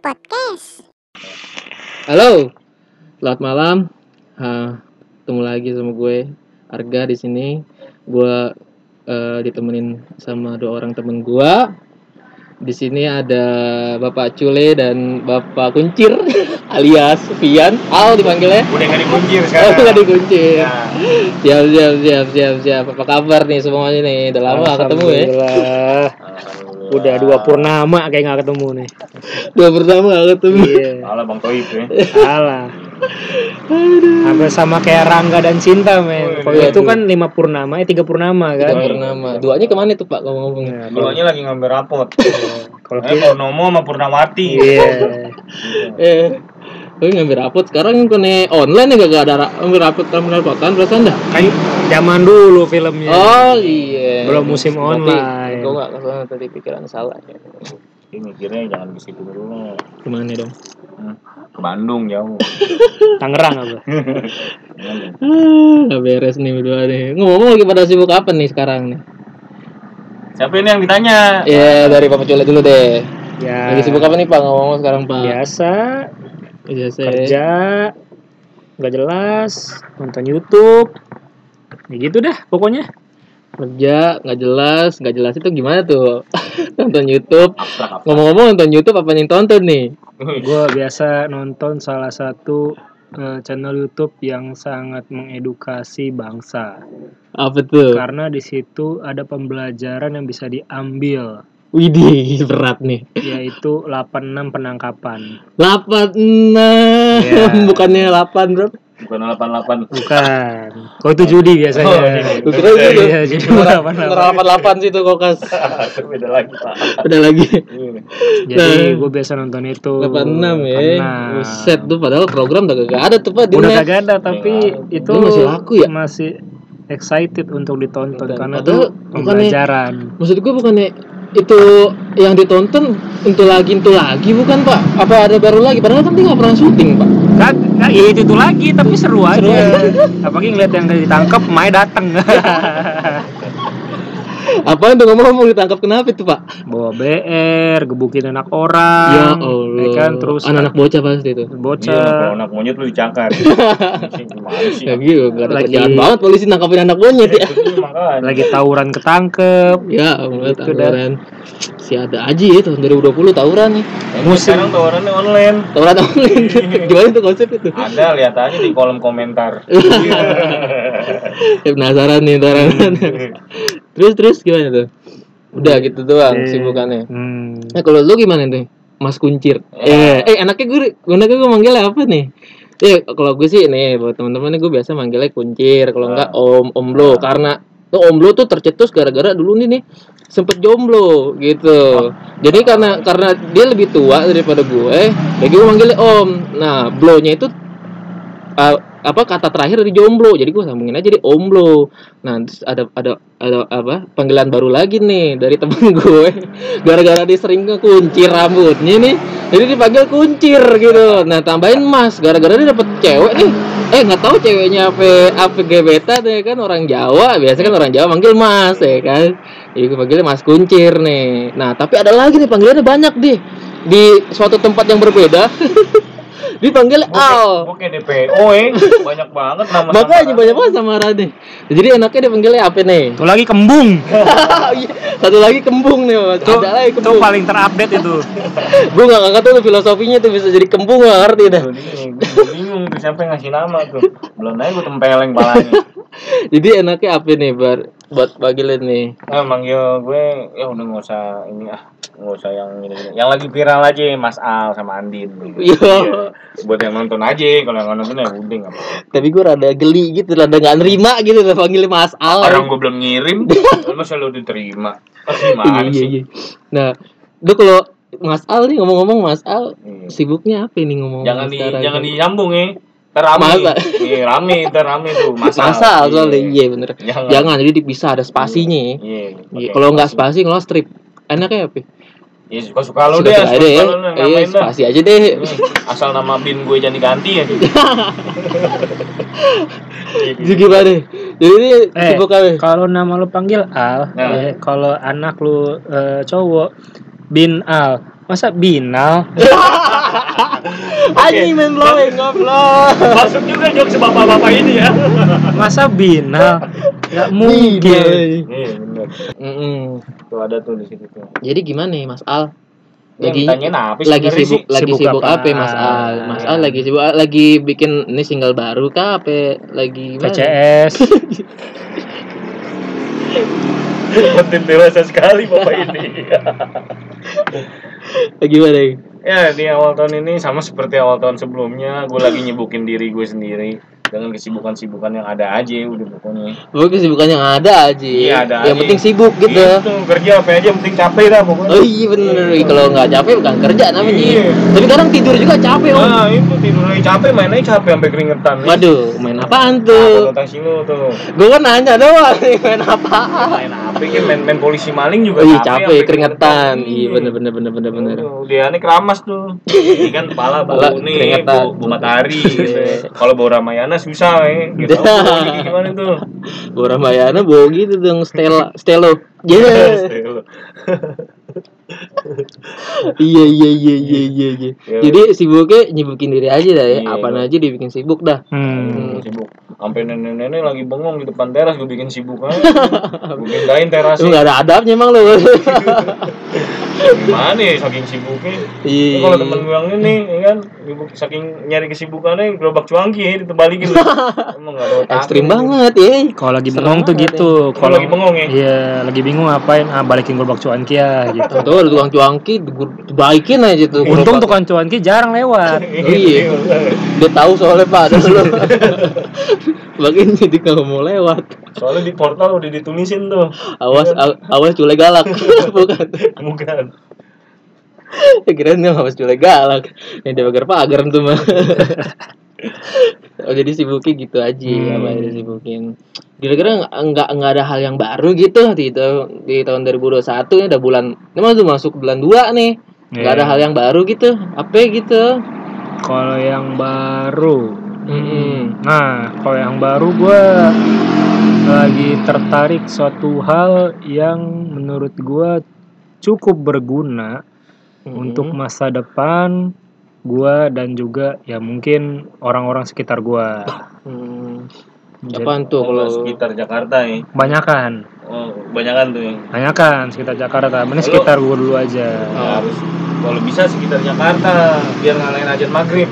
Podcast. Halo, selamat malam. Ah, ketemu lagi sama gue Arga di sini. Gue eh, ditemenin sama dua orang temen gue. Di sini ada Bapak Cule dan Bapak Kuncir alias Fian. Al dipanggilnya. Udah gak dikuncir Oh, sekarang. nggak dikuncir. Nah, Siap, siap, siap, siap, siap. Apa kabar nih semuanya nih? Udah lama ketemu ya? Alhamdulillah. Udah dua purnama kayak nggak ketemu nih. Dua pertama nggak ketemu. Iya. Alah Bang Toib ya. Salah. Hampir sama kayak Rangga dan Cinta men. Kalau Waduh. itu kan lima purnama, eh tiga purnama Dua kan. purnama. Duanya ke mana tuh Pak ngomong-ngomong? Nah, Duanya lagi ngambil rapot. Kalau Eh Purnomo sama Purnawati. Iya. Eh, gue ngambil rapot sekarang kene online ya gak ada ngambil rapot ngambil rapotan perasaan dah. Kan zaman dulu filmnya. Oh iya. Belum musim Berarti online. Gue gak ke sana tadi pikiran salah ya. Ini mikirnya jangan ke situ dulu. Gimana dong? Hmm, Ke Bandung jauh. Tangerang apa? Ah, gak beres nih berdua nih. Ngomong lagi pada sibuk apa nih sekarang nih? Siapa ini yang ditanya? Ya dari Papa Cule dulu deh. Ya. Lagi sibuk apa nih Pak ngomong sekarang Pak? Biasa Biasa. kerja nggak jelas nonton YouTube ya gitu dah pokoknya Kerja nggak jelas, nggak jelas itu gimana tuh? nonton YouTube. Ngomong-ngomong nonton YouTube apa yang tonton nih? gue biasa nonton salah satu eh, channel YouTube yang sangat mengedukasi bangsa Apa tuh? karena di situ ada pembelajaran yang bisa diambil Widih, berat nih. yaitu 86 penangkapan 86 Iya. bukannya 8 bro Bukan 88. bukan kau itu judi biasanya Oh, iya. Gue kira itu iya jadi 88 88 sih itu kokas Itu beda lagi, Pak. Udah lagi Iya. jadi gue biasa nonton itu 86 ya 86. Buset tuh padahal program udah gak ada tuh pak udah kagak ada tapi Ya, itu masih laku ya? masih excited untuk ditonton karena itu bukannya- pembelajaran Maksud gue bukannya itu yang ditonton itu lagi itu lagi bukan pak? Apa ada baru lagi? Padahal kan dia nggak pernah syuting pak. Kag, kag- ya itu, itu lagi tapi seru aja. Seru Apalagi ngeliat yang ditangkap, Mai dateng. apa itu ngomong-ngomong ditangkap? Kenapa itu pak? Bawa BR, gebukin anak orang. ya allah. Ya kan terus anak-anak bocah pasti itu. Iya, kalau bocah. anak monyet lu sih? ya gitu gak ada Lagi- kerjaan banget polisi nangkapin anak monyet ya. Itu makanya. Lagi tawuran ketangkep. ya mulai Gitu dah. tawuran si ada aja ya tahun 2020 tawuran nih Yang sekarang tawarannya online. tawuran online gimana tuh konsep itu Ada lihat aja di kolom komentar. ya, penasaran nih tawuran terus terus gimana tuh udah gitu doang Eh, sibukannya Hmm. Nah kalau lu gimana tuh? Mas Kuncir. Eh, eh anaknya gue, anaknya gue manggilnya apa nih? Eh kalau gue sih nih buat teman-teman gue biasa manggilnya Kuncir. Kalau enggak Om Om Blo karena tuh Om Blo tuh tercetus gara-gara dulu nih nih sempet jomblo gitu. Jadi karena karena dia lebih tua daripada gue, jadi gue manggilnya Om. Nah, Blo-nya itu uh, apa kata terakhir dari jomblo. Jadi gue sambungin aja di omblo. Nah terus ada ada ada apa panggilan baru lagi nih dari temen gue. Gara-gara dia sering ngekuncir rambutnya nih jadi dipanggil kuncir gitu. Nah tambahin mas gara-gara dia dapet cewek nih. Eh nggak tahu ceweknya apa apa gebetan ya kan orang Jawa. Biasa kan orang Jawa manggil mas ya kan? Jadi gue panggilnya mas kuncir nih. Nah tapi ada lagi nih panggilannya banyak deh di suatu tempat yang berbeda dipanggil Al Gue kayak DPO eh. Banyak banget nama Makanya banyak banget sama Rade. Jadi enaknya dipanggilnya apa nih? Tuh lagi kembung. Iya, Satu lagi kembung nih, Mas. Tuh, Ada lagi itu kembung. paling terupdate itu. Gue gak ngerti tuh filosofinya tuh bisa jadi kembung gak ngerti dah. Gue bingung tuh siapa yang ngasih nama tuh. Belum aja gue tempeleng palanya. Jadi enaknya apa nih bar buat panggilan nih? Nah, manggil gue ya udah nggak usah ini ah nggak usah yang ini, ini. yang lagi viral aja Mas Al sama Andin Iya. buat yang nonton aja kalau yang nggak nonton ya udah nggak apa-apa. Tapi gue rada geli gitu, rada gak nerima gitu lah panggil Mas Al. orang gue belum ngirim masa lu diterima ah, Iya, gimana iya, sih iya. Nah, lu kalau Mas Al nih ngomong-ngomong Mas Al Iya. sibuknya apa ini ngomong jangan di sekarang? jangan disambung ya terame Masa? Iya, rame terame tuh masal Masal soalnya iya bener. Jangan. Jangan jadi dipisah ada spasinya. iya Iya, pakai kalau nggak spasi. kalau strip. Enaknya apa? ya suka suka lo deh suka ya. lo Iya, spasi aja deh. Iya, asal nama bin gue jangan diganti ya Jadi gimana? Jadi ini Eh, sibuk kalau nama lu panggil Al, Nah. ya, kalau anak lu eh, cowok Bin Al. Masa binal? Anjing main blowing goblok. Masuk juga jokes bapak-bapak ini ya. Masa binal? Gak mungkin. Iya bener. Mm-mm. Tuh ada tuh di situ tuh. Jadi gimana nih Mas Al? Lagi Lagi apa sih lagi sibuk sih? lagi Sibuk sibuk, apaan? apa Mas Al? Mas Al lagi sibuk lagi bikin ini single baru kah apa lagi? VCS. Konten dewasa sekali bapak ini. Lagi mana? Ya di awal tahun ini sama seperti awal tahun sebelumnya, gue lagi nyibukin diri gue sendiri dengan kesibukan-sibukan yang ada aja udah pokoknya. Pokoknya kesibukan yang ada aja. Iya, ada Yang aja. penting sibuk gitu. Gitu, kerja apa aja yang penting capek dah pokoknya. Oh iya bener, Ih, kalau nggak capek bukan kerja namanya. Iya. Tapi kadang tidur juga capek om. Nah itu tidur lagi capek main aja capek sampai keringetan. Waduh, main apaan Nah, tuh? konotasi lu tuh. Gue kan nanya doang nih main apaan. Main apa kan main, main polisi maling juga Oh iya capek, capek, keringetan. Iya bener bener bener bener bener. Tuh, Dia ini keramas tuh. Ini kan kepala Kepala bau nih, keringetan. bau, bau matahari. gitu. Iya. Kalau bau Ramayana susah ya. Gitu. Oh, gimana tuh? Bora Mayana bawa gitu dong Stella Stelo. Iya. Iya iya iya iya iya. iya. Ya. Jadi sibuknya nyibukin diri aja dah ya. Iya, Apaan bener. aja dibikin sibuk dah. Hmm. sibuk sampai nenek-nenek lagi bengong di depan teras gue bikin sibuk aja gue pindahin Lu terasnya nggak ada adabnya emang lu. gimana ya saking sibuknya Iya. Ya, kalau temen gue yang ini ya kan sibuk saking nyari kesibukannya gerobak cuanki ya ditebalikin emang gak ada otak Ekstrim banget ya. Kalau lagi bengong tuh gitu. kalau lagi bengong ya Iya, lagi bingung ngapain? Ah, balikin gerobak cuanki ya gitu. Tuh ada tukang cuangki dibaikin aja tuh. Untung tukang cuanki jarang lewat. Iya. Dia tahu soalnya Pak dulu. Bagian jadi kalau mau lewat. soalnya di portal udah ditulisin tuh Awas aw- awas cule galak. Bukan. bukan Kira dia awas cule galak. Yang dia pagar pagar tuh mah. oh jadi sibuknya gitu aja Hmm. apa yang disibukin. Kira-kira nggak nggak ada hal yang baru gitu di tahun di tahun 2021 ini udah bulan ini masuk masuk bulan 2 nih. Nggak Iya. ada hal yang baru gitu. Apa gitu? Kalau yang baru, Mm-mm. nah kalau yang baru gue lagi tertarik suatu hal yang menurut gue cukup berguna Mm-mm. untuk masa depan gue dan juga ya mungkin orang-orang sekitar gue. Hmm. Apaan tuh kalau kalau sekitar Jakarta ya Banyakan, oh, kebanyakan tuh ya banyakan sekitar Jakarta. Mending sekitar gue dulu aja. Oh. Ya, harus kalau bisa sekitar Jakarta biar ngalahin ajan maghrib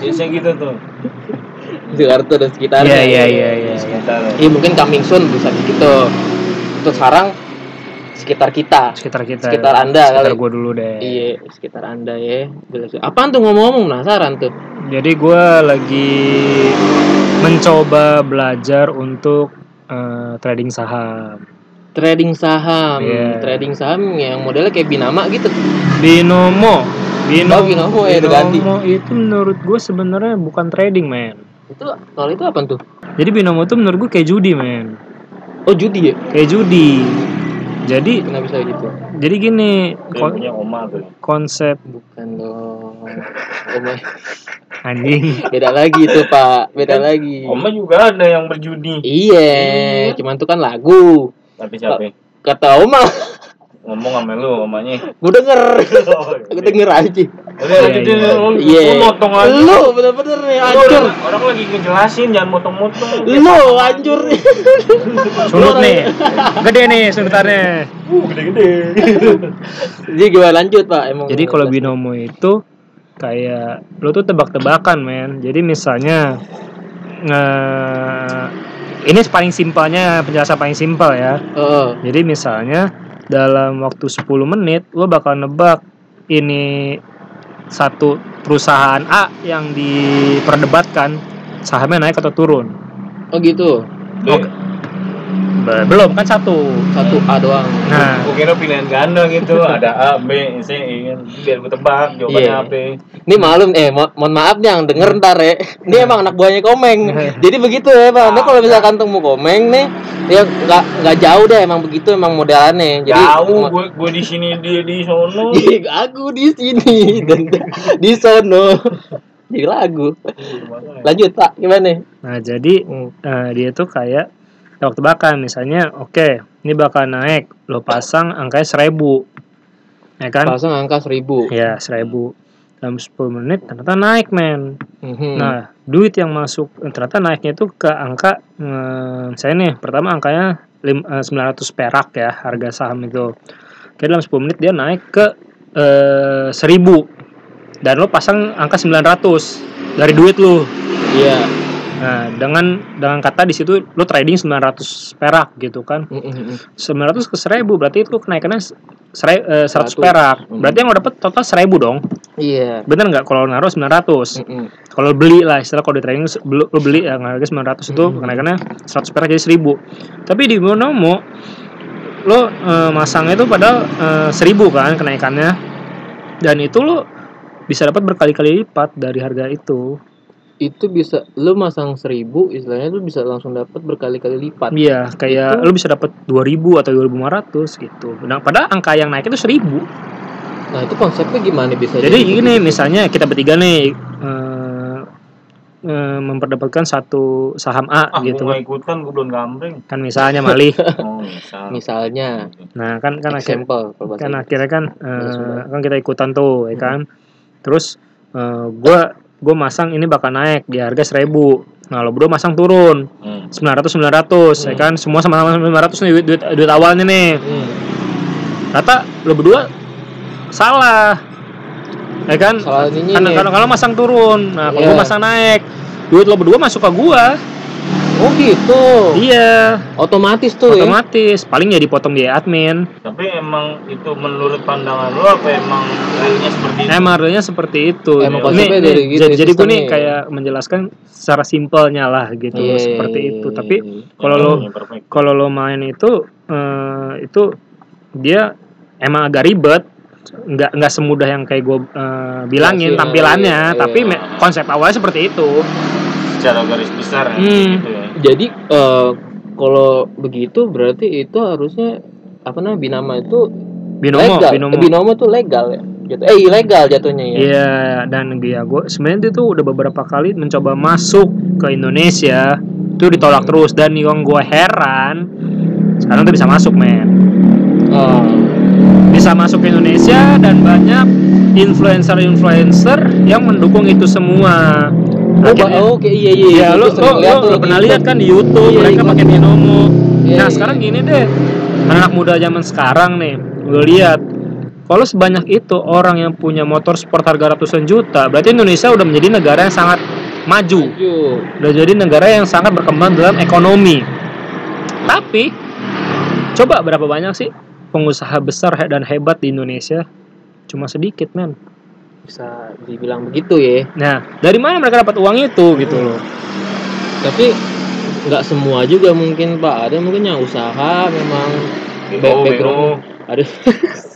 biasanya gitu tuh Jakarta dan sekitarnya. Iya iya iya iya. sekitar Iya mungkin coming soon bisa gitu. Untuk sekarang sekitar kita. Sekitar kita. Sekitar Anda Sekitar kali. gue dulu deh. Iya, sekitar Anda ya. Jelas. Apaan tuh ngomong-ngomong penasaran tuh. Jadi gue lagi mencoba belajar untuk eh, trading saham. Trading saham, Iya. trading saham yang modelnya kayak binama gitu. Binomo. Oh, Binomo ya, ganti. Binomo itu menurut gue sebenarnya bukan trading, men. Itu kalau itu apa tuh? Jadi binomo itu menurut gue kayak judi, men. Oh, judi ya? Kayak judi. Jadi Kenapa bisa gitu? jadi gini, Itu kon- punya oma tuh konsep Bukan dong. Oma, anjing. beda lagi tuh, Pak. Beda lagi. oma juga ada yang berjudi Iya, cuman itu kan lagu. Tapi siapa Kata Oma, ngomong sama lu omanya gue denger. oh, Aku denger aja. Udah iya. lu Iya. lu motong aja Lu bener-bener nih Lu hancur. orang, orang lagi ngejelasin jangan motong-motong Lu hancur. Sundut nih. Gede nih sundutannya. uh gede-gede Jadi gimana lanjut, Pak? Emang Jadi kalau binomo itu kayak lo tuh tebak-tebakan, men. Jadi misalnya nge- ini paling simpelnya penjelasan paling simpel ya. Oh, Jadi misalnya dalam waktu 10 menit lo bakal nebak ini satu perusahaan A yang diperdebatkan sahamnya naik atau turun. oh gitu. Oke. Be- Belum kan satu. Satu A doang. Nah, gue kira pilihan ganda gitu ada A B C I kan biar gue tebak jawabannya Iya. apa Ini malum eh mo mohon maaf nih yang denger ntar ya. Ini emang anak buahnya Komeng. Jadi begitu ya, Pak. Ini kalau misalkan temu Komeng nih, ya nggak nggak jauh deh emang begitu emang modelannya. Jadi jauh gue gue di sini dia di sono Iya, aku di sini dan di sono. Jadi lagu. Lanjut, Pak. Gimana? nah jadi Hmm. eh, dia tuh kayak tebak-tebakan. Misalnya oke ini bakal naik. Lo pasang angkanya seribu. Ya kan? Pasang angka seribu. Ya seribu. Dalam 10 menit ternyata naik men. Mhm. nah duit yang masuk eh, ternyata naiknya itu ke angka eh, saya nih pertama angkanya lim- eh, 900 perak ya harga saham itu. Oke dalam 10 menit dia naik ke eh, 1000 dan lo pasang angka 900 dari duit lu iya Nah, dengan dengan kata di situ lo trading 900 perak gitu kan. Mhm. 900 ke 1000 berarti itu kenaikannya sere, eh, 100 100. perak. Hmm. Berarti yang lo dapat total 1000 dong. iya Bener nggak kalau naruh 900? Mhm. Kalau beli lah istilah kalau di trading se- beli- lo beli yang harga 900 itu Hmm. kenaikannya 100 perak jadi 1000. Tapi di Monomo lo eh, masangnya itu padahal eh, 1000 kan kenaikannya. Dan itu lo bisa dapat berkali-kali lipat dari harga itu. Itu bisa lu masang seribu istilahnya lu bisa langsung dapat berkali-kali lipat Iya, kayak Itu- lu bisa dapat 2000 atau 2500 gitu. Nah, padahal angka yang naik itu 1000. nah itu konsepnya gimana bisa Jadi jadi gini, misalnya kita bertiga nih eh, eh, memperdapatkan satu saham A Ah, gitu gue gak ikutan, gue belum gambreng. kan misalnya Mali. Oh, misal. misalnya Nah, kan kan akhir, example bahasa kan akhirnya kan eh, Narasumber. kan kita ikutan tuh, ya kan. Terus eh, gua gua masang ini bakal naik di harga 1000. Nah, lo berdua masang turun Hmm. 900 900 ya Hmm. kan. Semua sama-sama 900 nih duit, duit duit awalnya nih. Hmm. Kata lo berdua salah. Ya kan? Kalau kalau masang turun. Nah, kalau Iya. gua masang naik. Duit lo berdua masuk ke gua. Oh gitu Iya, otomatis tuh ya otomatis. Paling ya dipotong di admin. Tapi emang itu menurut pandangan lo apa emang realnya seperti itu? Emang realnya seperti itu. Emang Ini- konsepnya ini- dari gitu jadi, jadi gue nih sistemnya. kayak menjelaskan secara simpelnya lah gitu Iya, seperti iya, itu. iya, Tapi kalau lo kalau lo main itu eh, itu dia emang agak ribet nggak nggak semudah yang kayak gue bilangin Jelasin, tampilannya iya, iya. tapi me- konsep awalnya seperti itu secara garis besar ya, Hmm. gitu ya. Jadi eh, kalau begitu berarti itu harusnya apa namanya binama itu binomo legal. Binomo Eh, binomo. Tuh legal ya? Jatuh eh ilegal jatuhnya ya? Iya, dan ya gue sebenarnya itu udah beberapa kali mencoba masuk ke Indonesia. Itu ditolak terus dan yang gue heran sekarang tuh bisa masuk men. Oh, bisa masuk ke Indonesia dan banyak influencer-influencer yang mendukung itu semua. Oh, oh, oke iya iya lihat lo tuh udah pernah di lihat kan di YouTube Iya, mereka pakai binomo. Iya, nah, iya. sekarang gini deh. Anak muda zaman sekarang nih, lo lihat kalau sebanyak itu orang yang punya motor sport harga ratusan juta, berarti Indonesia udah menjadi negara yang sangat maju. Maju. Udah jadi negara yang sangat berkembang dalam ekonomi. Tapi coba berapa banyak sih pengusaha besar dan hebat di Indonesia? Cuma sedikit, men. Bisa dibilang begitu ya Nah, dari mana mereka dapat uang itu gitu loh? tapi nggak semua juga mungkin pak ada mungkin yang usaha memang BO, background. ada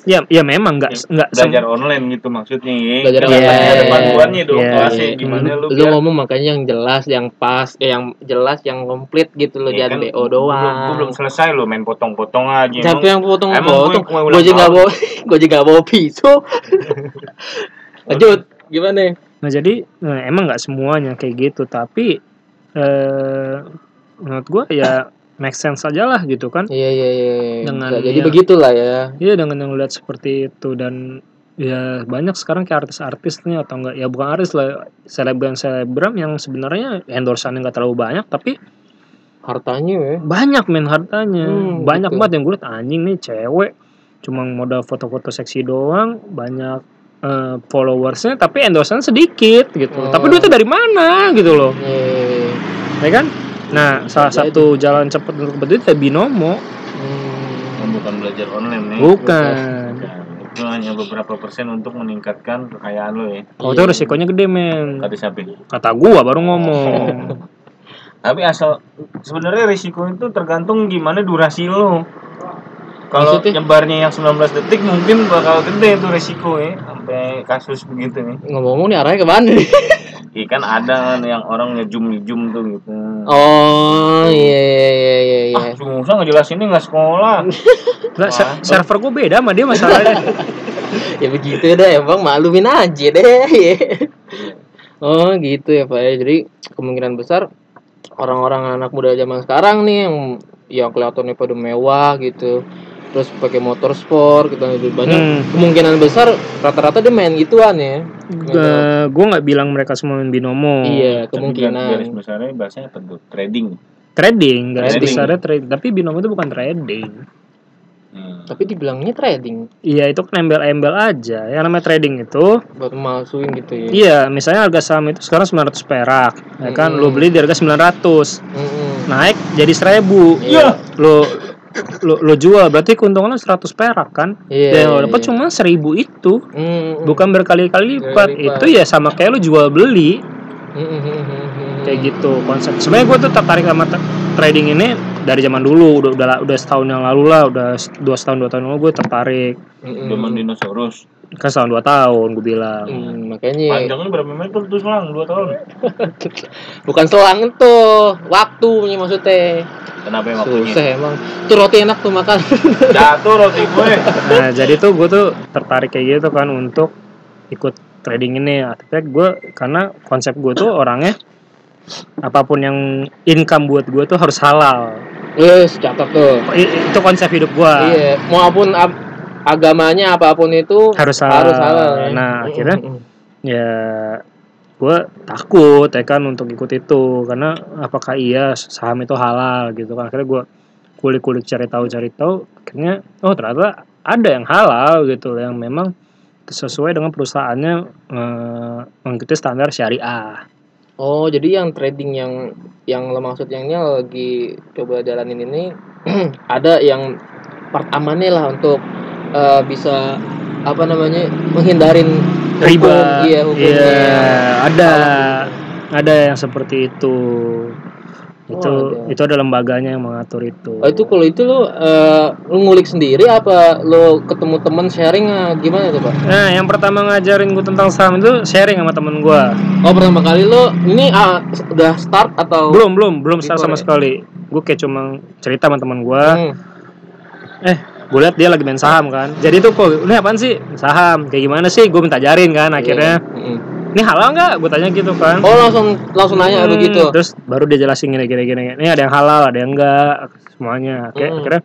Ya, ya memang nggak nggak sem- belajar online gitu maksudnya ya. Belajar online. pasti ada panduannya dong Iya, kelasnya iya. gimana lu lu biar ngomong makanya yang jelas yang pas eh, yang jelas yang komplit gitu loh Ya jangan kan, BO gua doang Belum, gua belum selesai lo main potong-potong aja. Siapa yang potong emang potong? gue- juga bawa, gue juga bawa pisau. Lanjut, gimana? Nah jadi nah, emang nggak semuanya kayak gitu tapi eh, menurut gua ya make sense aja lah gitu kan. Iya iya iya. Dengan Bisa jadi yang- begitulah ya. Iya dengan yang lihat seperti itu dan ya banyak sekarang kayak artis-artis nih atau enggak ya bukan artis lah selebgram selebgram yang sebenarnya endorsannya nggak terlalu banyak tapi Hartanya ya. banyak men hartanya Hmm, banyak gitu. banget yang gue liat anjing nih cewek cuma modal foto-foto seksi doang banyak eh, followersnya tapi endorsan sedikit gitu Oh. tapi duitnya dari mana gitu loh Iya, iya, iya. ya kan nah salah Jadi. satu jalan cepat untuk berduit ya binomo Hmm. bukan belajar online nih. bukan Bukan. Itu hanya beberapa persen untuk meningkatkan kekayaan lo ya. kalau itu resikonya gede men Kata siapa? kata gua baru ngomong Tapi asal sebenarnya risiko itu tergantung gimana durasi lo. Kalau nyebarnya yang 19 detik mungkin bakal gede itu risiko ya sampai kasus begitu nih. Ngomong-ngomong nih arahnya ke mana nih? Iya kan ada kan yang orang ngejum ngejum tuh gitu. Oh iya iya iya iya. iya. Ah, susah ngejelasinnya nggak sekolah. Lah, se- Wah. server gua beda sama dia masalahnya ya begitu deh emang maklumin aja deh. oh gitu ya pak ya. Jadi kemungkinan besar orang-orang anak muda zaman sekarang nih yang yang kelihatannya pada mewah gitu terus pakai motor sport gitu lebih banyak Hmm. kemungkinan besar rata-rata dia main gituan ya gue nggak bilang mereka semua main binomo iya Tapi kan garis kemungkinan besarnya bahasanya apa tuh? Trading. trading garis Trading. besarnya trading tapi binomo itu bukan trading Hmm. tapi dibilangnya trading iya itu kan embel-embel aja yang namanya trading itu buat malsuin gitu ya iya misalnya harga saham itu sekarang 900 perak ya kan Mm-mm. lu beli di harga 900 Mm-mm. naik jadi 1000 Iya. lu lu, lu jual berarti keuntungan lu 100 perak kan Iya, yang lo dapat iya. cuma 1000 itu Mm-mm. bukan berkali-kali lipat itu ya sama kayak lu jual beli Mm-mm. kayak gitu konsep sebenarnya gue tuh tertarik sama tra- trading ini dari zaman dulu udah udah udah setahun yang lalu lah udah dua setahun dua tahun lalu gue tertarik. Zaman dinosaurus. Kan setahun dua tahun gue bilang Hmm, makanya Panjangnya berapa meter tuh selang? Dua tahun. bukan selang itu waktunya maksudnya Kenapa yang waktunya? susah emang tuh roti enak tuh makan Jatuh roti gue. nah jadi tuh gue tuh tertarik kayak gitu kan untuk ikut trading ini ya. tapi gue karena konsep gue tuh orangnya apa pun yang income buat gue tuh harus halal yes catat tuh I- itu konsep hidup gue iya maupun agamanya apa pun itu harus halal, harus halal ya. nah akhirnya ya gue takut ya kan untuk ikut itu. Karena apakah iya saham itu halal gitu kan. Akhirnya gue kulik-kulik cari tahu cari tahu. Akhirnya oh ternyata ada yang halal gitu yang memang sesuai dengan perusahaannya eh, mengikuti standar syariah. Oh jadi yang trading yang yang lo maksud yangnya lagi coba jalanin ini ada yang part amannya lah untuk eh, bisa apa namanya menghindarin hukum, riba iya hukumnya Iya, ada ada yang seperti itu itu Oh, ada. itu ada lembaganya yang mengatur itu Oh, itu kalau itu lo eh, lo ngulik sendiri apa lo ketemu temen sharing ah, gimana tuh pak? Nah, yang pertama ngajarin gue tentang saham itu sharing sama temen gue. Oh pertama kali lo ini ah, udah start atau Belum, belum, belum start sama ya? sekali. Gue kayak cuma cerita sama temen gue. Hmm. Eh, gue lihat dia lagi main saham kan. Jadi tuh kok, ini apaan sih? Saham. Kayak gimana sih? Gue minta ajarin kan. Akhirnya, Iya. Mm-mm. ini halal nggak? Gue tanya gitu kan. Oh langsung langsung nanya Hmm, begitu. Terus baru dia jelasin gini gini gini. Ini ada yang halal, ada yang enggak, semuanya. Kayak Hmm. akhirnya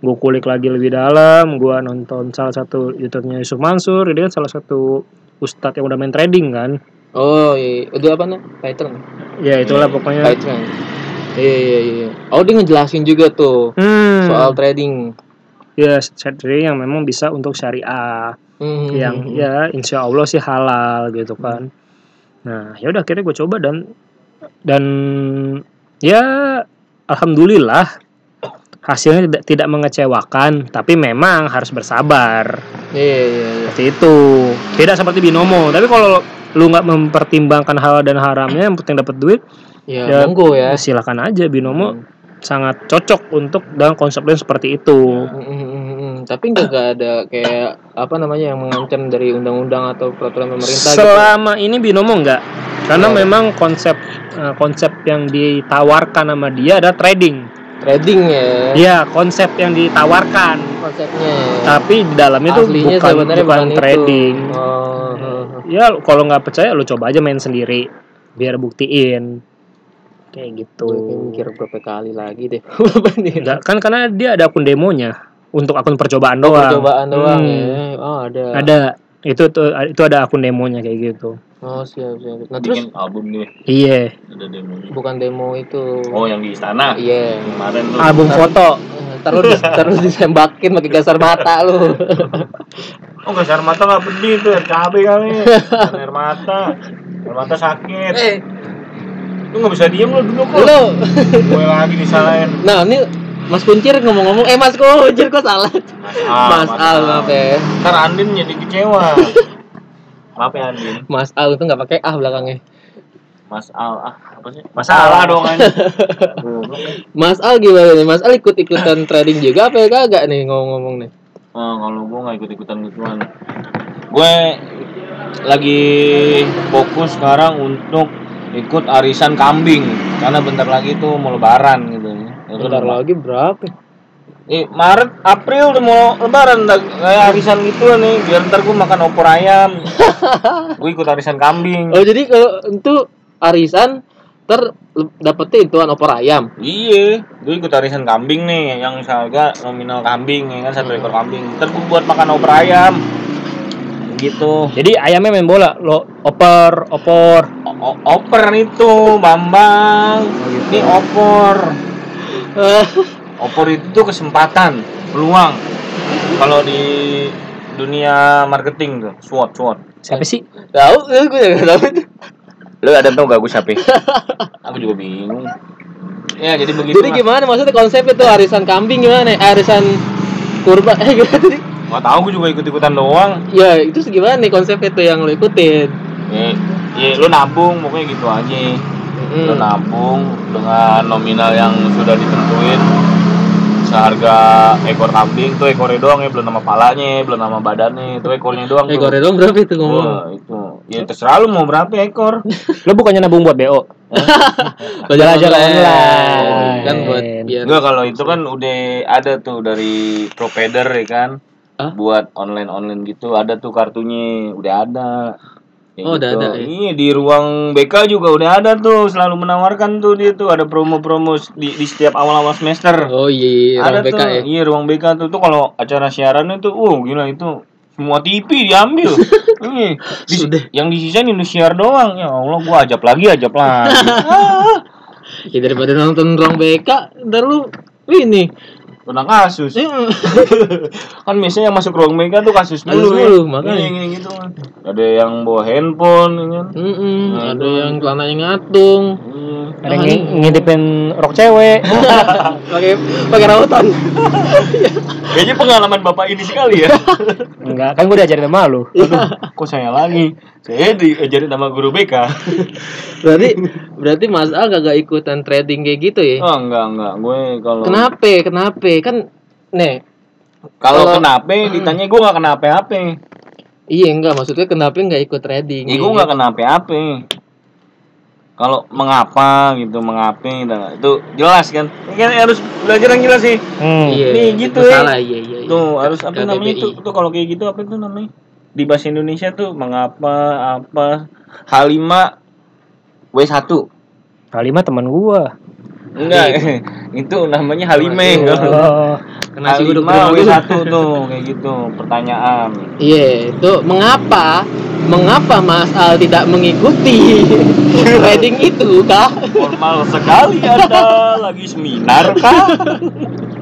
gue kulik lagi lebih dalam. Gue nonton salah satu YouTube-nya Yusuf Mansur. Dia kan salah satu ustadz yang udah main trading kan. Oh iya, itu apa nih? Python. Ya itulah pokoknya. Python. Iya iya iya. Oh dia ngejelasin juga tuh Hmm. soal trading. Ya trading yang memang bisa untuk syariah Hmm. yang ya insya Allah sih halal gitu kan nah ya udah akhirnya gue coba dan dan ya alhamdulillah hasilnya tidak tidak mengecewakan tapi memang harus bersabar Iya iya iya. seperti itu tidak seperti binomo tapi kalau lu nggak mempertimbangkan halal dan haramnya yang penting dapat duit Ya, Ya, monggo ya. silakan aja binomo Hmm. Sangat cocok untuk dengan konsep yang seperti itu Hmm. Tapi nggak nggak ada kayak apa namanya yang mengancam dari undang-undang atau peraturan pemerintah gitu. Selama ini binomo enggak, karena Ya. memang konsep eh, konsep yang ditawarkan sama dia ada trading. Trading ya Iya, konsep yang ditawarkan. konsepnya. Tapi di dalamnya itu bukan bukan itu. trading. Oh, oh, oh. Ya kalau nggak percaya lu coba aja main sendiri biar buktiin. Kayak gitu. Gue mikir berapa kali lagi deh. Enggak, kan karena dia ada akun demonya untuk akun percobaan Oh, doang. percobaan doang Hmm. ya. Oh, ada. Ada. Itu tuh itu ada akun demonya kayak gitu. Oh, siap, siap. Nah, terus Bikin album nih. Iya. Ada demonya. bukan demo itu. Oh yang di istana. Iya. Kemarin tuh. Album foto. Terus terus disembakin pakai gasar mata lu. Oh gas air mata nggak pedih tuh air cabe kali. Air mata. Air mata sakit. eh, Lu nggak bisa diem lu duduk lu. lu. Gue lagi disalahin. Nah, ini Mas Kuncir ngomong-ngomong, eh Mas Kuncir kok salah? Mas Mas Al, maaf ya. Ntar Andin jadi kecewa. Maaf ya Andin. Mas Al itu nggak pakai ah belakangnya. Mas Al ah apa sih? Masalah dong kan. Goblok ya. Mas Al gimana nih? Mas Al ikut-ikutan trading juga apa ya kagak nih ngomong-ngomong nih? Oh, kalau gue nggak ikut ikutan gituan. Gue lagi fokus sekarang untuk ikut arisan kambing karena bentar lagi tuh mau lebaran gitu ya. Bentar lagi berapa? Eh, Maret, April udah mau lebaran kayak arisan gitu nih biar ntar gue makan opor ayam. gue ikut arisan kambing. Oh, jadi kalau untuk arisan ter dapetnya ituan opor ayam Iya, gue ikut arisan kambing nih, yang seharga nominal kambing, ya kan satu ekor kambing. Ntar gue buat makan opor ayam, gitu. Jadi ayamnya main bola, lo oper, opor. O- oper itu, Bambang. Ini opor. Opor itu tuh kesempatan, peluang. Kalau di dunia marketing tuh, SWOT, SWOT. Siapa sih? tahu gue gak tahu itu Lu ada tau gak gue siapa? Aku juga bingung. Ya, jadi begitu. jadi gimana maksudnya konsep itu arisan kambing gimana Eh, arisan kurban eh gimana tadi Gak tau, gue juga ikut-ikutan doang. ya itu gimana nih konsep itu yang lo ikutin Ya, ya lu nabung, pokoknya gitu aja. Mm. Lu nabung dengan nominal yang sudah ditentuin seharga ekor kambing tuh ekornya doang ya belum nama palanya belum nama badannya itu ekornya doang tuh. ekornya dong berapa itu ngomong Wah, itu ya terserah lu mau berapa ekor Lo bukannya nabung buat BO? belajar Belajar online. kan buat biar enggak kalau itu kan udah ada tuh dari provider ya kan Hah? buat online online gitu ada tuh kartunya udah ada Kayak Oh, udah gitu. ada, ya? Iya di ruang BK juga udah ada tuh selalu menawarkan tuh dia tuh ada promo-promo di, di setiap awal-awal semester. oh iya ada orang BK tuh, ya iya ruang BK tuh tuh kalau acara siaran itu, uh gila itu semua TV diambil. Iya. Di- Sudah. yang disisain Indosiar doang. Ya Allah, gua ajab lagi, ajab lagi. Ah, ya daripada nonton ruang BK ntar lu ini Kena kasus. Mm. kan biasanya yang masuk ruang BK tuh kasus mulu. ya. makanya. Iya, iya, gitu kan. Ada yang bawa handphone, ya kan. Mm-mm, Nah, ada itu. yang celananya ngatung Iya. Ada yang ng- ngintipin rok cewek. pakai pakai rautan Kayaknya pengalaman bapak ini sekali ya. Enggak, kan gue diajarin sama lu. Aduh, kok saya lagi? Saya diajarin sama guru BK. berarti berarti Mas Al gak ikutan trading kayak gitu ya Oh, enggak, enggak. Gue kalau kenapa kenapa kan nih kalau kenapa ditanya gue nggak kenapa apa. iya enggak maksudnya kenapa nggak ikut trading Ya gue nggak kenapa apa. Kalau mengapa gitu, mengapa gitu. itu jelas kan? Kan harus belajar yang jelas sih. Hmm. iya Nih, gitu, itu ya. salah iya iya iya. Tuh harus apa KBBI. namanya tuh? Tuh kalau kayak gitu apa itu namanya? Di bahasa Indonesia tuh mengapa apa H5 W1 Halimah teman gua. Enggak, itu namanya Halime. Oh, Kena si uduk Halima terima W1 tuh kayak gitu pertanyaan. Iya, itu mengapa mengapa Mas Al tidak mengikuti trading itu, Kak? Formal sekali Anda lagi seminar kah?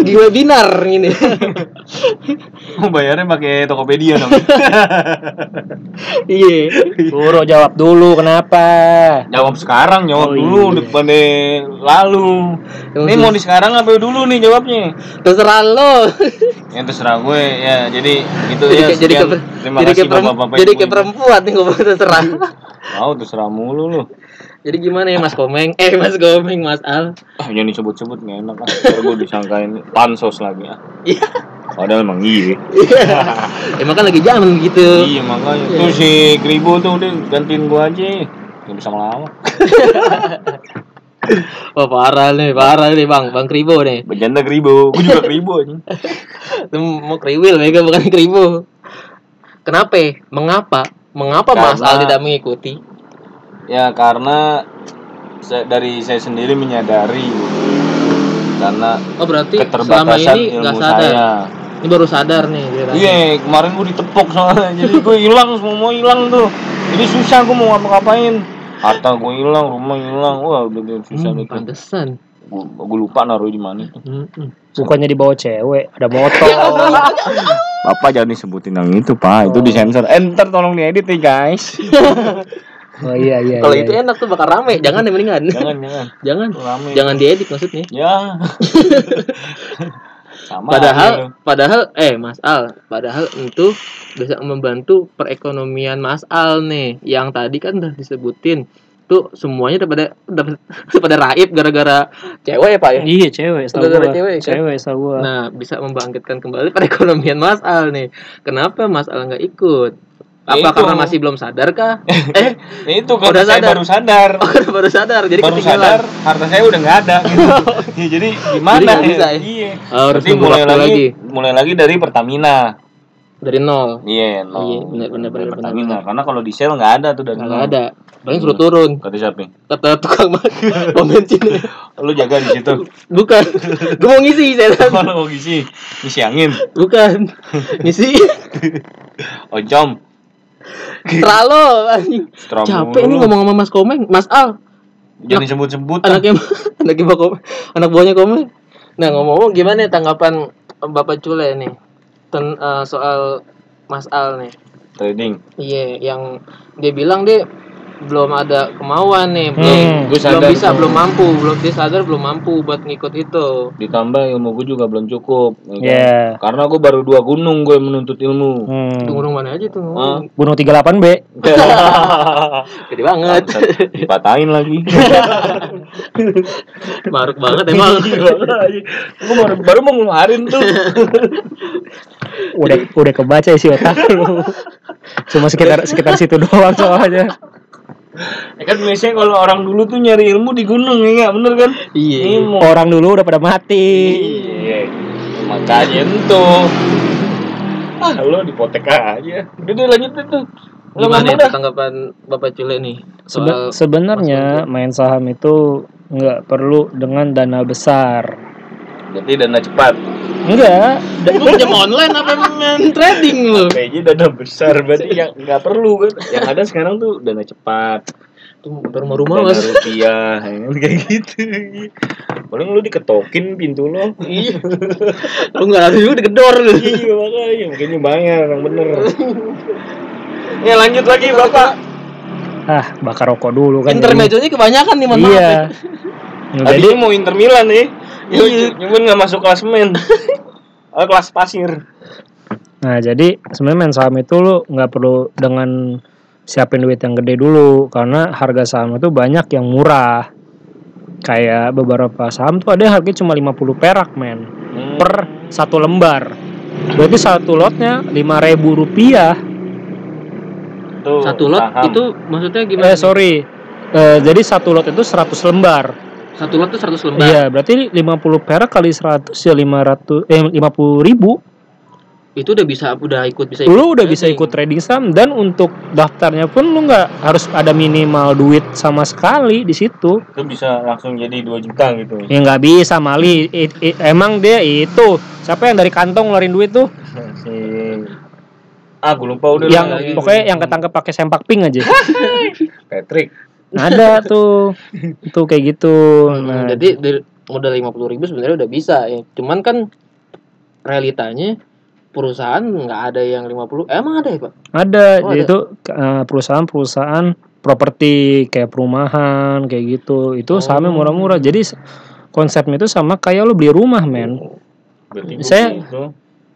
Di webinar ini. Mau bayarnya pakai Tokopedia dong. Iya. Buru jawab dulu kenapa? Jawab sekarang, jawab Oh, dulu iya. depan lalu. Ini mau di sekarang apa dulu nih jawabnya? terserah lo. Yang terserah gue ya. Jadi itu jadi ya. jadi sekian. kayak Terima jadi kasih bapak-bapak. jadi kayak perempuan nih ngomong terserah. Tahu terserah mulu lu. Jadi gimana ya Mas Komeng? Eh Mas Komeng, Mas Al. Ah, jangan disebut-sebut nggak enak ah. Ntar gue disangkain pansos lagi ah. Iya. Padahal emang iya. Emang kan lagi zaman gitu. Iya makanya. Tuh si Kribo tuh udah gantiin gua aja. Gak bisa ngelawak. Wah parah nih, parah nih Bang, Bang Kribo nih. Bercanda Kribo. Gue juga Kribo aja. Itu mau kriwil mereka bukan kribo. Kenapa? Mengapa? Mengapa Mas Al tidak mengikuti? Ya karena saya, dari saya sendiri menyadari karena Oh berarti selama keterbatasan ini nggak sadar. saya. Ini baru sadar nih. Iya, kemarin gue ditepok soalnya. Jadi gue hilang semua hilang tuh. Jadi susah gue mau ngapa-ngapain. Harta gue hilang, rumah hilang. Wah, udah susah Hmm, pantesan. Gue gue lupa naruh di mana tuh. Bukannya dibawa cewek, ada motor. Bapak jangan disebutin yang itu, Pak. Itu disensor. Eh, ntar tolong diedit nih, guys. Oh iya iya. Kalau iya, itu iya. enak tuh bakal rame. Jangan deh mendingan. jangan, jangan. Jangan. Rame. Jangan diedit maksudnya. Ya. Sama Padahal, aja. padahal, eh Mas Al, padahal itu bisa membantu perekonomian Mas Al nih. Yang tadi kan udah disebutin tuh semuanya udah pada udah udah pada raib gara-gara cewek ya Pak ya. Iya cewek, Gara-gara cewek, kan? Cewek, gua. Nah, bisa membangkitkan kembali perekonomian Mas Al nih. Kenapa Mas Al nggak ikut? Apa Ya itu. karena masih belum sadar kah? eh, Ya itu Udah kalau saya sadar. baru sadar. oh, baru sadar. Jadi baru ketinggalan. sadar harta saya udah nggak ada gitu. Ya, jadi gimana Jadi nggak bisa ya? Iya. Oh, harus nunggu mulai lagi, lagi. mulai lagi dari Pertamina. Dari nol. Iya, no. Iya, benar, benar, benar, Pertamina. benar. Karena kalau di sel nggak ada tuh dari Nggak nol. ada. paling suruh turun Kata siapa? kata tukang pom bensin Lu jaga di situ. bukan gue mau ngisi saya Kalau mau ngisi, ngisi angin. bukan ngisi Oncom. Terlalu capek nih ngomong sama Mas Komeng. Mas Al. Jangan disebut-sebut. ah. anaknya anaknya Mbak Komeng. Anak buahnya Komeng. Nah ngomong-ngomong gimana ya tanggapan Bapak Cule nih? Ten, eh, soal Mas Al nih. Trading. iya yang dia bilang dia belum ada kemauan nih belum Hmm, gue belum sadar bisa tuh. belum mampu belum dia sadar belum mampu buat ngikut itu Ditambah ilmu gue juga belum cukup. ya kan? Iya. Karena gue baru dua gunung gue menuntut ilmu. Hmm. Tunggu rumah mana aja tuh Ah. Gunung 38B. gede banget Dipatahin lagi. maruk banget emang gue baru, baru mau ngeluarin tuh. Udah udah kebaca sih otak lu. Cuma sekitar sekitar situ doang soalnya. Ya kan biasanya kalau orang dulu tuh nyari ilmu di gunung ya nggak bener kan? iya Ilmu. Orang dulu udah pada mati. Iya. Makanya tuh. Ah, lo dipotek aja. Udah deh lanjut. Lo gimana ya tanggapan Bapak Cule nih Sebe- soal sebenarnya main saham itu nggak perlu dengan dana besar. Berarti dana cepat. Enggak, lu pinjam online apa main trading lu Kayaknya dana besar berarti yang nggak perlu kan. Yang ada sekarang tuh dana cepat. tuh rumah-rumah Dana mas rupiah, ya kan? kayak gitu. Paling lu diketokin pintu lo. iya lu nggak ada juga digedor lu iya makanya, makanya bayar yang bener. ya lanjut lagi bapak. ah bakar rokok dulu kan. intermezzonya kebanyakan nih mohon Iya. maaf ya. Tadi Jadi mau Inter Milan nih. Iya. Cuman nggak masuk kelas men. Oh, kelas pasir. Nah, jadi sebenarnya main saham itu lu nggak perlu dengan siapin duit yang gede dulu karena harga saham itu banyak yang murah. Kayak beberapa saham tuh ada yang harganya cuma 50 perak, men. Per satu lembar. Berarti satu lotnya 5000 rupiah. Tuh, satu lot saham. itu maksudnya gimana Eh, sorry. Eh, jadi satu lot itu 100 lembar. Satu lot tuh 100 lembar Iya, berarti 50 perak kali 100 ya 500 eh 50 ribu. itu udah bisa udah ikut bisa ikut Lu udah bisa trading. ikut trading saham dan untuk daftarnya pun lu nggak harus ada minimal duit sama sekali di situ. Itu bisa langsung jadi 2 juta gitu. Ya nggak bisa Mali. I- i- emang dia itu siapa yang dari kantong ngeluarin duit tuh? si Ah, gue lupa udah yang lagi. pokoknya yang ketangkep pakai sempak pink aja. Patrick. Ada tuh. Tuh kayak gitu. Hmm, Nah, jadi dari modal 50 ribu sebenarnya udah bisa ya cuman kan realitanya perusahaan nggak ada yang 50 emang ada ya pak ada Oh, jadi ada. itu eh, perusahaan-perusahaan properti kayak perumahan kayak gitu. Itu sahamnya Oh. murah-murah. Jadi konsepnya itu sama kayak lu beli rumah, men. Berarti gua Saya- itu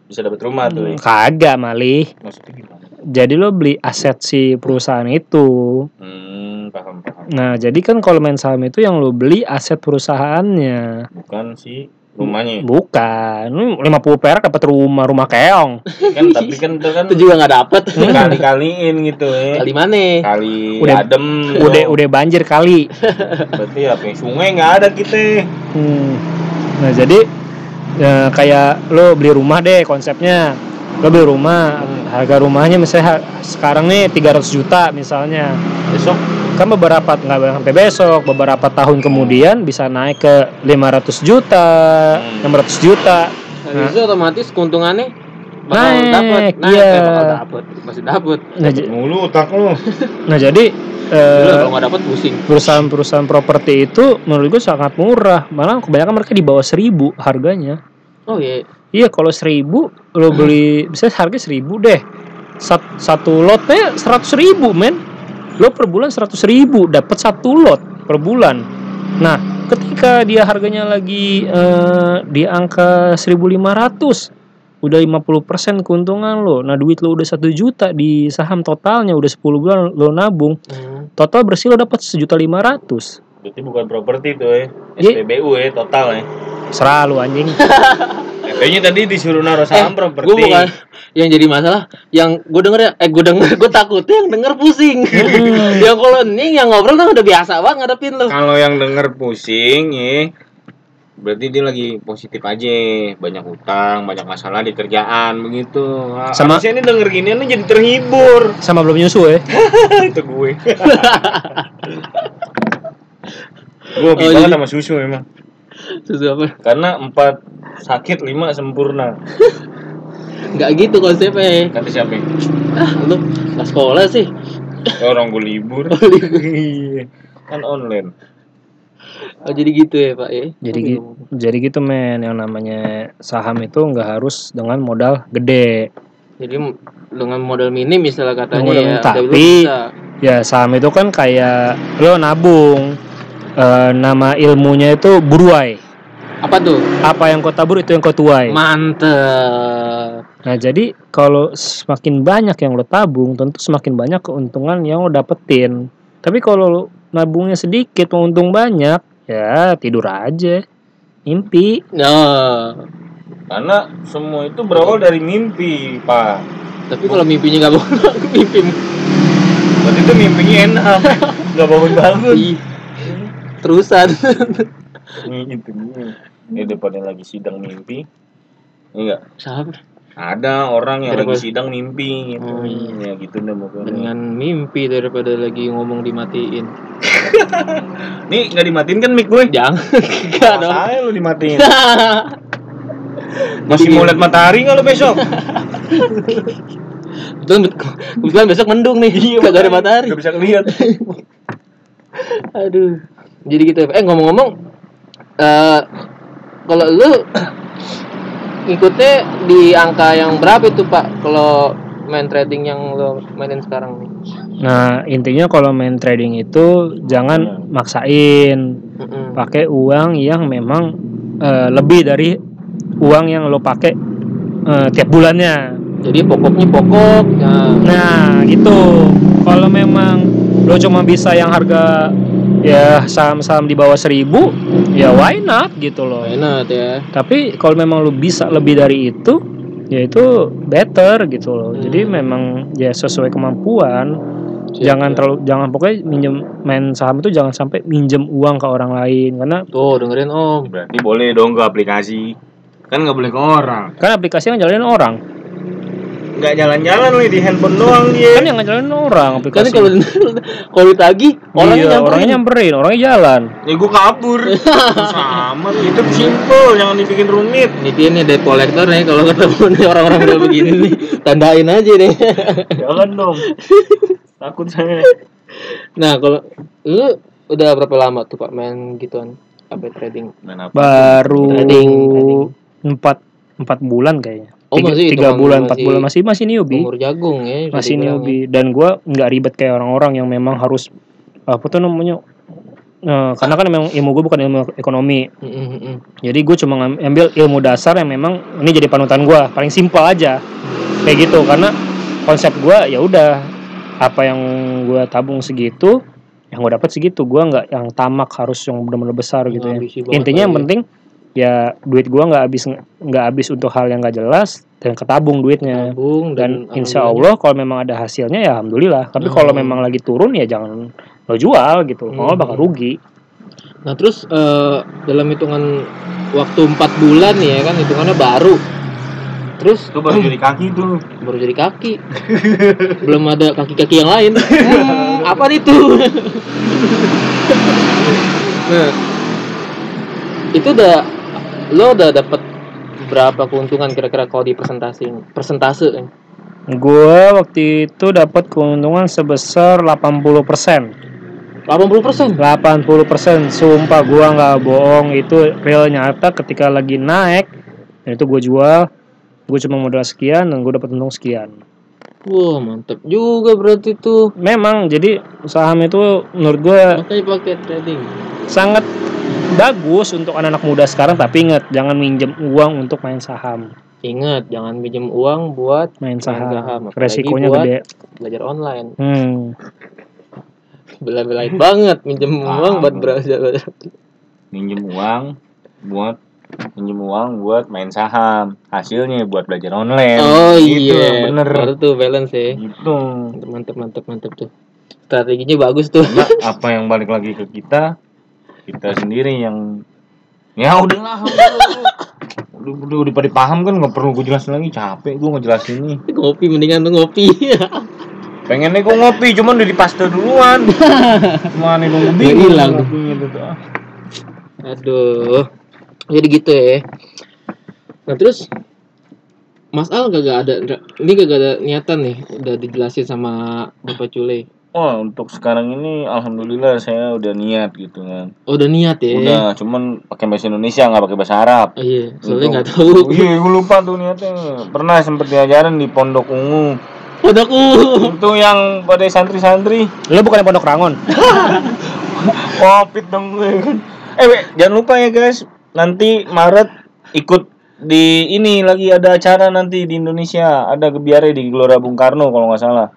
bisa dapat rumah tuh. ya. Kagak, Malih. Jadi lo beli aset si perusahaan itu. Hmm, paham paham. Nah, jadi kan kalau main saham itu yang lo beli aset perusahaannya. Bukan si rumahnya. Bukan. Lu 50 perak dapat rumah, rumah keong. kan tapi kan itu kan itu juga nggak dapet kali-kaliin gitu ya. kali mana Kali Udah- adem. Udah udah banjir kali. Berarti apa? ya, Sungai nggak ada kita. Hmm. Nah, jadi ya, kayak lo beli rumah deh konsepnya. Lo beli rumah, harga rumahnya misalnya sekarang nih 300 juta misalnya. Besok? Kan beberapa nggak sampai besok beberapa tahun kemudian bisa naik ke 500 juta Hmm. 600 juta. Nah, itu otomatis keuntungannya bakal Naik, dapet. Naik iya. bakal dapet. Masih dapet. Nah, mulu otak lu. nah jadi Gila, eh, kalau nggak dapet pusing. perusahaan-perusahaan properti itu menurut gue sangat murah. Malah kebanyakan mereka di bawah seribu harganya. Oh iya iya kalau seribu lo beli bisa harga seribu deh. Sat- satu lotnya seratus ribu men. Lo per bulan seratus ribu dapat satu lot per bulan. Nah ketika dia harganya lagi eh, di angka 1500 udah 50% keuntungan lo. Nah duit lo udah satu juta di saham totalnya udah 10 bulan lo nabung. Hmm. total bersih lo dapat sejuta lima ratus Berarti bukan properti tuh ya. Iya. SPBU ya total ya. selalu anjing Kayaknya tadi disuruh naruh saham gue properti. Eh, bukan yang jadi masalah yang gue denger ya eh gue denger gue takutnya yang denger pusing yang kalau nih yang ngobrol kan udah biasa banget ngadepin lo Kalau yang denger pusing ya berarti dia lagi positif aja banyak utang banyak masalah di kerjaan begitu Ah, Sama- harusnya ini denger gini nih jadi terhibur Sama belum nyusu ya. itu gue gue hobi Oh, banget jadi- sama susu memang Susu apa? karena empat sakit lima sempurna Nggak gitu konsepnya. kata siapa Ah, lu nggak sekolah sih. orang gue libur Iya. kan online Oh, jadi gitu ya, Pak ya. Jadi Oh, gi- jadi gitu men yang namanya saham itu nggak harus dengan modal gede. Jadi dengan modal minim misalnya katanya Modal ya, tapi- bisa. Ya saham itu kan kayak lo nabung. Eh, nama ilmunya itu buruai. apa tuh? Apa yang kau tabur itu yang kau tuai. Mantep. Nah jadi kalau semakin banyak yang lo tabung, tentu semakin banyak keuntungan yang lo dapetin. Tapi kalau lo nabungnya sedikit, mau untung banyak, ya tidur aja, mimpi. Nah, karena semua itu berawal dari mimpi pak tapi kalau mimpinya nggak bangun, mimpi berarti itu mimpinya enak nggak bangun bangun Ih, terusan. gitu ini depannya lagi sidang mimpi enggak Siapa? ada orang yang Daripada- lagi sidang mimpi gitu Oh, iya. ya gitu deh pokoknya Dengan mimpi daripada lagi ngomong dimatiin. nih nggak dimatiin kan mic gue Jangan. Enggak dong. saya lu dimatiin masih mau lihat matahari nggak lu besok Betul, kebetulan besok mendung nih. Iya, Kagak ada matahari. nggak bisa ngeliat Aduh. Jadi gitu ya. Eh ngomong-ngomong eh kalau lu ngikutnya di angka yang berapa itu Pak kalau main trading yang lo mainin sekarang nih? Nah intinya kalau main trading itu jangan maksain, Mm-mm. pakai uang yang memang eh, lebih dari uang yang lo pakai eh, tiap bulannya. Jadi pokoknya pokok. Nah, Nah gitu. Kalau memang lo cuma bisa yang harga ya saham-saham di bawah seribu, ya why not gitu loh. enak ya. Tapi kalau memang lo bisa lebih dari itu, ya itu better gitu loh. Jadi memang ya sesuai kemampuan. Siap, jangan siap. terlalu jangan pokoknya minjem main saham itu jangan sampai minjem uang ke orang lain karena Tuh dengerin Om. berarti boleh dong ke aplikasi kan nggak boleh ke orang kan aplikasi yang jalanin orang nggak jalan-jalan nih di handphone doang kan dia yang ngejalanin orang Kan aplikasi kalau kalau ditagi orangnya iya, nyamperin. orangnya nyamperin orangnya jalan. Ya gue kabur. Sama itu simple jangan dibikin rumit. Ini dia nih debt collector nih kalau ketemu nih orang-orang udah begini nih tandain aja deh. jangan dong. Takut saya. Nah kalau lu udah berapa lama tuh pak main gituan? Apa trading? main apa? Baru Trading, trading. empat empat bulan kayaknya Oh, tiga, masih tiga bulan empat bulan masih masih newbie Umur jagung ya. masih dibilang ya. newbie dan gua nggak ribet kayak orang-orang yang memang harus apa tuh namanya eh, karena kan memang ilmu gue bukan ilmu ekonomi Mm, mm, mm. jadi gue cuma ngam- ambil ilmu dasar yang memang ini jadi panutan gua paling simpel aja kayak gitu karena konsep gua ya udah apa yang gua tabung segitu yang gue dapat segitu gua nggak yang tamak harus yang benar-benar besar gitu ya intinya yang ya. Ya duit gua nggak habis nggak habis untuk hal yang nggak jelas dan ketabung duitnya Nabung dan dan insya Allah kalau memang ada hasilnya ya alhamdulillah tapi kalau Hmm. memang lagi turun ya jangan lo jual gitu kalau nggak bakal Hmm. rugi Nah terus eh, dalam hitungan waktu empat bulan nih ya kan hitungannya baru. Terus itu baru jadi kaki tuh baru jadi kaki. Belum ada kaki-kaki yang lain. Hmm, apa itu? nah, itu udah lo udah dapat berapa keuntungan kira-kira kalau di presentasi persentase eh? Gua waktu itu dapat keuntungan sebesar 80%. 80 80% sumpah gua nggak bohong. Itu real nyata ketika lagi naik dan itu gue jual gue cuma modal sekian dan gue dapat untung sekian. Wah mantep juga berarti tuh. Memang jadi saham itu menurut gue Makanya pakai trading. sangat bagus untuk anak-anak muda sekarang tapi ingat jangan minjem uang untuk main saham. Ingat jangan pinjam uang buat main saham, saham, apalagi resikonya buat- gede. belajar online. Hmm. Bela-belain banget minjem uang buat belajar minjem uang buat minjem uang buat main saham. Hasilnya buat belajar online. Oh Gitu, iya bener. Baru tuh balance ya. Gitu. Mantep mantep mantep tuh. Strateginya bagus tuh. Nah, apa yang balik lagi ke kita kita sendiri yang Ya udahlah. udah, Udah, udah, udah pada paham kan nggak perlu gue jelasin lagi capek gue ngejelasin ini Ngopi mendingan lu ngopi. pengennya gue ngopi cuman udah di paste duluan mana nunggu bingung hilang. ngopinya tuh ah. Aduh. Jadi gitu ya. Nah, terus Mas Al gak ada ini gak ada niatan nih udah dijelasin sama Bapak Cule. Oh untuk sekarang ini alhamdulillah saya udah niat gitu kan Oh, udah niat ya. udah cuman pakai bahasa Indonesia nggak pakai bahasa Arab Oh iya, soalnya nggak tahu. iya gue lupa tuh niatnya pernah sempet diajarin di pondok ungu Padaku. itu yang pada santri-santri Lo bukan yang pondok rangon. Kopit dong gue kan. Eh, Be, jangan lupa ya guys. Nanti Maret ikut di ini lagi ada acara nanti di Indonesia. Ada gebiare di Gelora Bung Karno kalau nggak salah.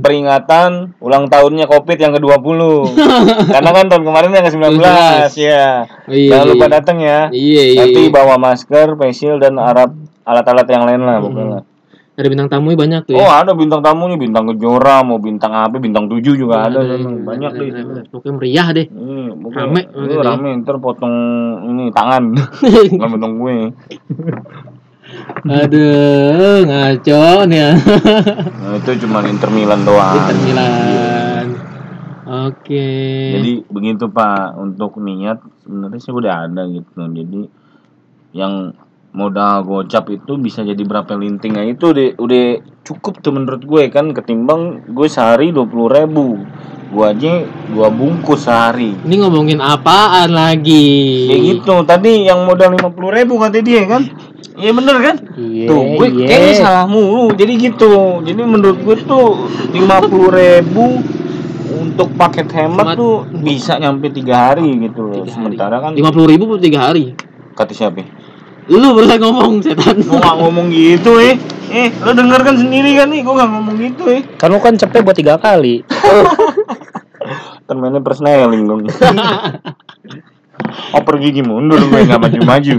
Peringatan ulang tahunnya Covid yang ke-20. Karena kan tahun kemarin yang ke-19 ya. Oh, iya, Jangan iya, lupa iya. datang ya. Iya, iya. Nanti iya. bawa masker, facial dan Arab alat-alat yang lain lah pokoknya. Ada bintang tamunya banyak tuh Oh ya. ada bintang tamunya, bintang kejora, mau bintang apa, bintang tujuh juga ada, banyak deh. ada, ada. Pokoknya meriah deh. Hmm, Rame, Rame, rame. ntar potong ini tangan, nggak potong gue. Aduh, ngaco nih ya. Nah, itu cuma Inter Milan doang. Inter Milan. Oke. Jadi begitu Pak, untuk niat sebenarnya sih udah ada gitu. Jadi yang modal gocap itu bisa jadi berapa linting ya itu udah, udah cukup tuh menurut gue kan ketimbang gue sehari dua puluh ribu gue aja dua bungkus sehari Ini ngomongin apaan lagi? kayak gitu tadi yang modal lima puluh ribu kata dia kan iya bener kan Iya. Tuh, gue iya. kayaknya salah mulu. Jadi gitu. Jadi menurut gue tuh lima puluh ribu untuk paket hemat Hemat. tuh bisa nyampe tiga hari gitu loh. Hari. Sementara kan Lima puluh ribu per tiga hari. kata siapa? Lu berusaha ngomong setan. Gue gak ngomong gitu eh. Eh, lo denger kan sendiri kan nih, gue gak ngomong gitu eh. Kan lo kan cepet buat tiga kali. Termennya persneling dong. Oper gigi mundur gue gak maju-maju.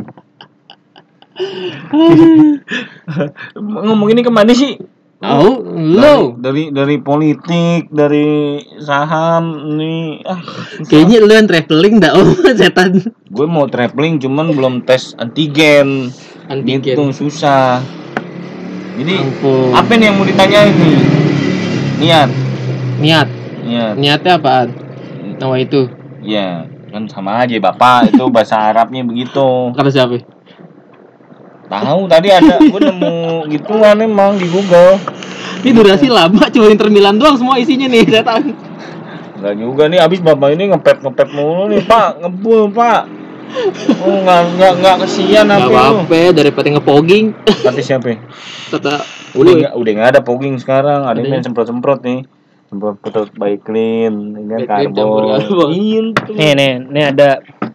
ngomong ini ke mana sih? Oh, lu. dari dari politik dari saham nih ah Kayaknya lu yang traveling dah oh setan. gue mau traveling cuman belum tes antigen Antigen. gitu susah jadi Ampun. apa nih yang mau ditanyain nih niat Niat. niat Niatnya apaan? Nama itu. ya kan sama aja bapak itu bahasa Arabnya begitu Kata siapa? Tahu tadi ada gue nemu gituan emang di Google. Ini durasi lama cuma Inter Milan doang semua isinya nih setan. Enggak juga nih abis bapak ini ngepep ngepep mulu nih pak ngebul pak. Oh nggak nggak nggak kesian apa lu apa-apa daripada ngepoging. kata siapa Kata udah lu. nggak udah nggak ada pogging sekarang ada yang ya? semprot semprot nih. Semprot semprot by clean clean campur karbon. iya Nih nih nih ada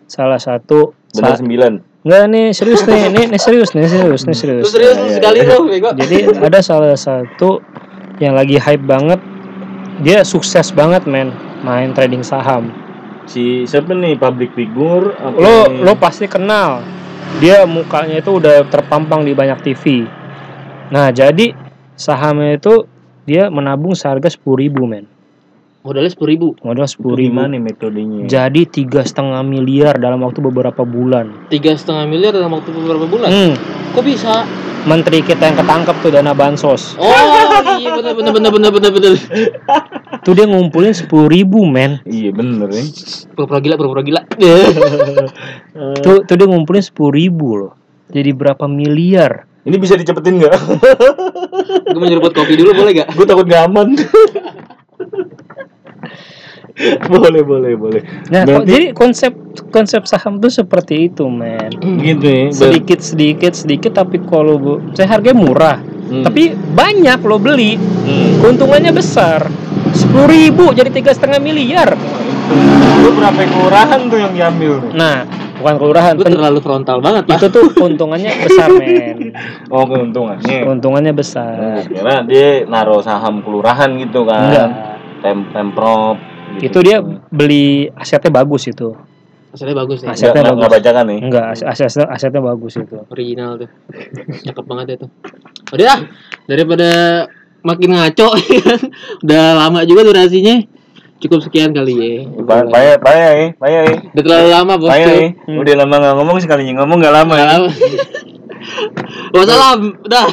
salah satu benar sa- sembilan Enggak nih serius nih, nih, nih serius nih serius nih Lu serius. serius lu iya, sekali iya. lu bego. Jadi ada salah satu yang lagi hype banget. Dia sukses banget men main trading saham. si siapa nih public figure apa Lo nih? lo pasti kenal. Dia mukanya itu udah terpampang di banyak TV. Nah jadi sahamnya itu dia menabung seharga sepuluh ribu men. Modalnya sepuluh ribu. Modal sepuluh ribu. gimana metodenya Jadi tiga setengah miliar dalam waktu beberapa bulan. Tiga setengah miliar dalam waktu beberapa bulan. Hmm, Kok bisa? menteri kita yang ketangkep tuh dana bansos. Oh iya bener bener bener bener bener bener. Tuh dia ngumpulin sepuluh ribu men. iya bener ya Pura-pura gila pura-pura gila. Tuh, tuh dia ngumpulin sepuluh ribu loh. Jadi berapa miliar? ini bisa dicepetin nggak Gue mau nyeruput kopi dulu boleh gak? gue takut nggak aman boleh boleh boleh Nah, kok- Berarti- jadi konsep konsep saham tuh seperti itu, men. gitu ya Ber- Sedikit sedikit sedikit tapi kalau bu- saya harganya murah, Hmm. tapi banyak lo beli, hmm. keuntungannya besar. Sepuluh ribu jadi tiga setengah miliar. Lu berapa kelurahan tuh yang diambil Nah, bukan kelurahan, Lu pen- terlalu frontal banget pak. itu tuh keuntungannya besar, men. oh keuntungannya Keuntungannya Nah, besar. kira dia naruh saham kelurahan gitu kan Enggak. Pem pemprov gitu. Itu dia beli asetnya bagus itu. Hasilnya bagus nih. Aset- Nggak- nggak nggak baca kan nih Enggak, as- asetnya asetnya bagus itu. Original tuh. Cakep banget itu. Udah ah, daripada makin ngaco ya kan. Udah lama juga durasinya. cukup sekian kali ya Ba- Payah, payah ya, payah ya. udah terlalu lama bosku Payah ya. Udah lama nggak ngomong sekalinya ngomong nggak lama ya. Wassalam, dah.